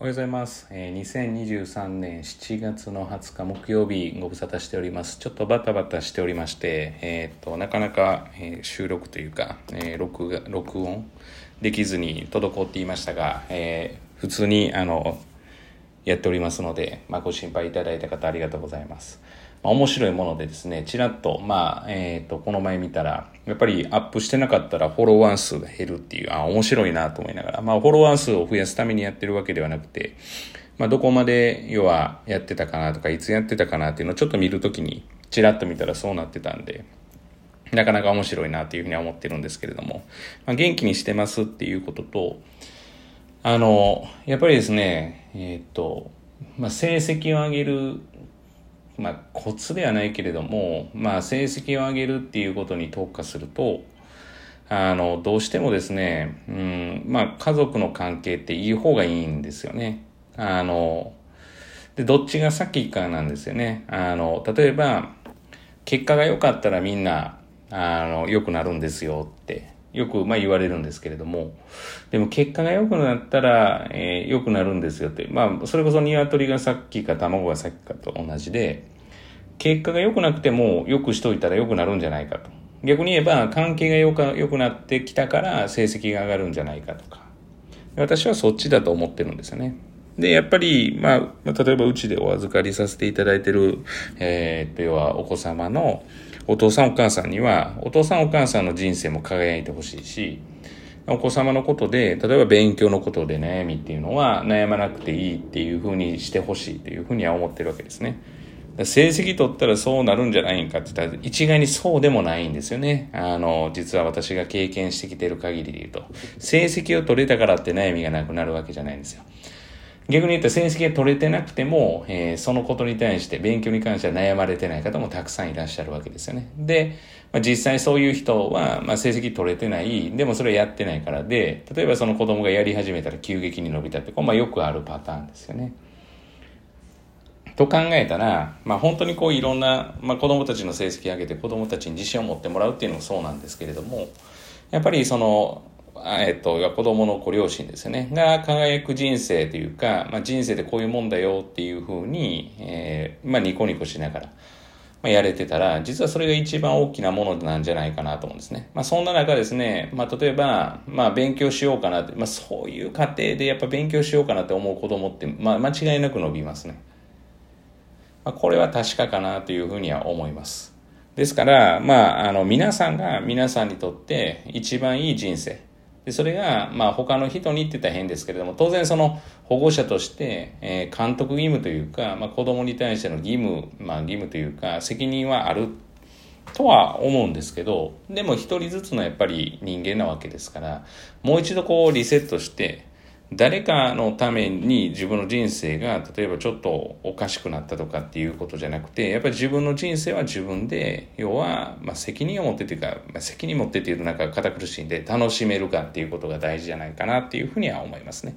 おはようございます。えー2023年7月の20日木曜日ご無沙汰しております。ちょっとバタバタしておりまして、えーっと、なかなか、えー収録というか、えー録画、録音できずに滞っていましたが、えー普通に、あの、やっておりますので、まあ、ご心配いただいた方ありがとうございます。まあ、面白いものでですね、ちらっと、まあ、えっ、と、この前見たら、やっぱりアップしてなかったらフォロワー数が減るっていう、あ、面白いなと思いながら、まあ、フォロワー数を増やすためにやってるわけではなくて、まあ、どこまで、要は、やってたかなとか、いつやってたかなっていうのをちょっと見るときに、ちらっと見たらそうなってたんで、なかなか面白いなというふうには思ってるんですけれども、まあ、元気にしてますっていうことと、あの、やっぱりですね、えーっと、まあ、成績を上げる、まあ、コツではないけれども、まあ、成績を上げるっていうことに特化すると、あの、どうしてもですね、うん、まあ、家族の関係っていい方がいいんですよね。あの、で、どっちが先かなんですよね。あの、例えば、結果が良かったらみんな、あの、良くなるんですよって、よく、まあ言われるんですけれども、でも結果が良くなったら、えー良くなるんですよって、まあ、それこそ鶏が先か卵が先かと同じで、結果が良くなくても良くしといたら良くなるんじゃないかと。逆に言えば、関係が良か良くなってきたから成績が上がるんじゃないかとか。私はそっちだと思ってるんですよね。で、やっぱり、まあ、まあ例えばうちでお預かりさせていただいてる、えーっと、要はお子様のお父さんお母さんには、お父さんお母さんの人生も輝いてほしいし、お子様のことで、例えば勉強のことで悩みっていうのは悩まなくていいっていうふうにしてほしいというふうには思ってるわけですね。成績取ったらそうなるんじゃないんかって言ったら一概にそうでもないんですよね。あの、実は私が経験してきてる限りで言うと、成績を取れたからって悩みがなくなるわけじゃないんですよ。逆に言ったら成績が取れてなくても、えーそのことに対して勉強に関しては悩まれてない方もたくさんいらっしゃるわけですよね。で、まあ、実際そういう人は、まあ、成績取れてない、でもそれやってないからで、例えばその子供がやり始めたら急激に伸びたって、こまあよくあるパターンですよね。と考えたら、まあ、本当にこういろんな、まあ、子供たちの成績を上げて子供たちに自信を持ってもらうっていうのもそうなんですけれどもやっぱりその、えっと、子供のご両親ですよねが輝く人生というか、まあ、人生でこういうもんだよっていうふうに、えーまあ、ニコニコしながら、まあ、やれてたら実はそれが一番大きなものなんじゃないかなと思うんですね、まあ、そんな中ですね、まあ、例えば、まあ、勉強しようかなって、まあ、そういう過程でやっぱ勉強しようかなって思う子供って、まあ、間違いなく伸びますねまあ、これは確かかなというふうには思います。ですから、まあ、あの、皆さんが皆さんにとって一番いい人生。でそれが、まあ、他の人にって言ったら変ですけれども、当然その保護者として、えー監督義務というか、まあ、子供に対しての義務、まあ、義務というか、責任はあるとは思うんですけど、でも一人ずつのやっぱり人間なわけですから、もう一度こうリセットして、誰かのために自分の人生が例えばちょっとおかしくなったとかっていうことじゃなくてやっぱり自分の人生は自分で要は、まあ、責任を持ってっていうか、まあ、責任持ってっていうとなんか堅苦しいんで楽しめるかっていうことが大事じゃないかなっていうふうには思いますね。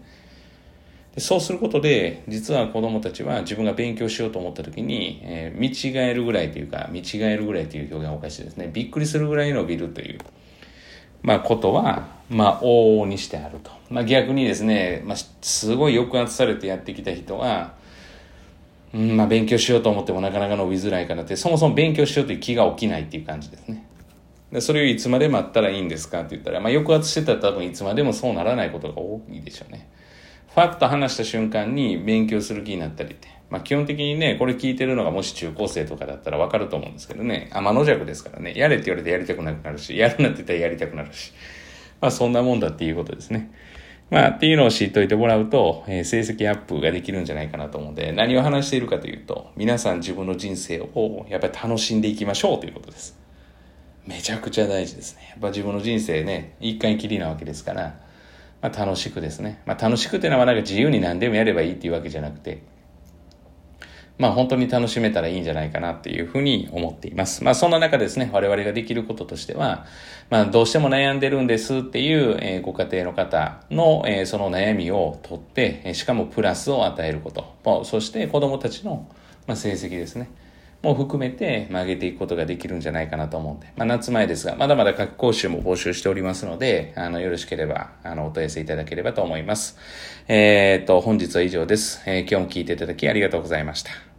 でそうすることで実は子どもたちは自分が勉強しようと思った時に、えー見違えるぐらいというか見違えるぐらいという表現はおかしいですねびっくりするぐらい伸びるというまあ、ことは、まあ、往々にしてあると。まあ、逆にですね、まあ、すごい抑圧されてやってきた人は、うん、まあ、勉強しようと思ってもなかなか伸びづらいからって、そもそも勉強しようという気が起きないっていう感じですね。でそれをいつまで待ったらいいんですかって言ったら、まあ、抑圧してたら多分いつまでもそうならないことが多いでしょうね。ファッと話した瞬間に勉強する気になったりって。まあ基本的にね、これ聞いてるのがもし中高生とかだったらわかると思うんですけどね、天の弱ですからね、やれって言われてやりたくなくなるし、やるなって言ったらやりたくなるし、まあそんなもんだっていうことですね。まあっていうのを知っといてもらうと、えー成績アップができるんじゃないかなと思うんで、何を話しているかというと、皆さん自分の人生をやっぱり楽しんでいきましょうということです。めちゃくちゃ大事ですね。やっぱ自分の人生ね、一回きりなわけですから、まあ楽しくですね。まあ楽しくっていうのはなんか自由に何でもやればいいっていうわけじゃなくて、まあ本当に楽しめたらいいんじゃないかなっていうふうに思っています。まあそんな中ですね、我々ができることとしては、まあどうしても悩んでるんですっていう、えーご家庭の方の、えーその悩みを取って、えーしかもプラスを与えること。まあそして子供たちの、まあ、成績ですね。も含めて、まあ、上げていくことができるんじゃないかなと思うんで、まあ、夏前ですが、まだまだ各講習も募集しておりますので、あの、よろしければ、あの、お問い合わせいただければと思います。えー、っと、本日は以上です。えー、今日も聞いていただきありがとうございました。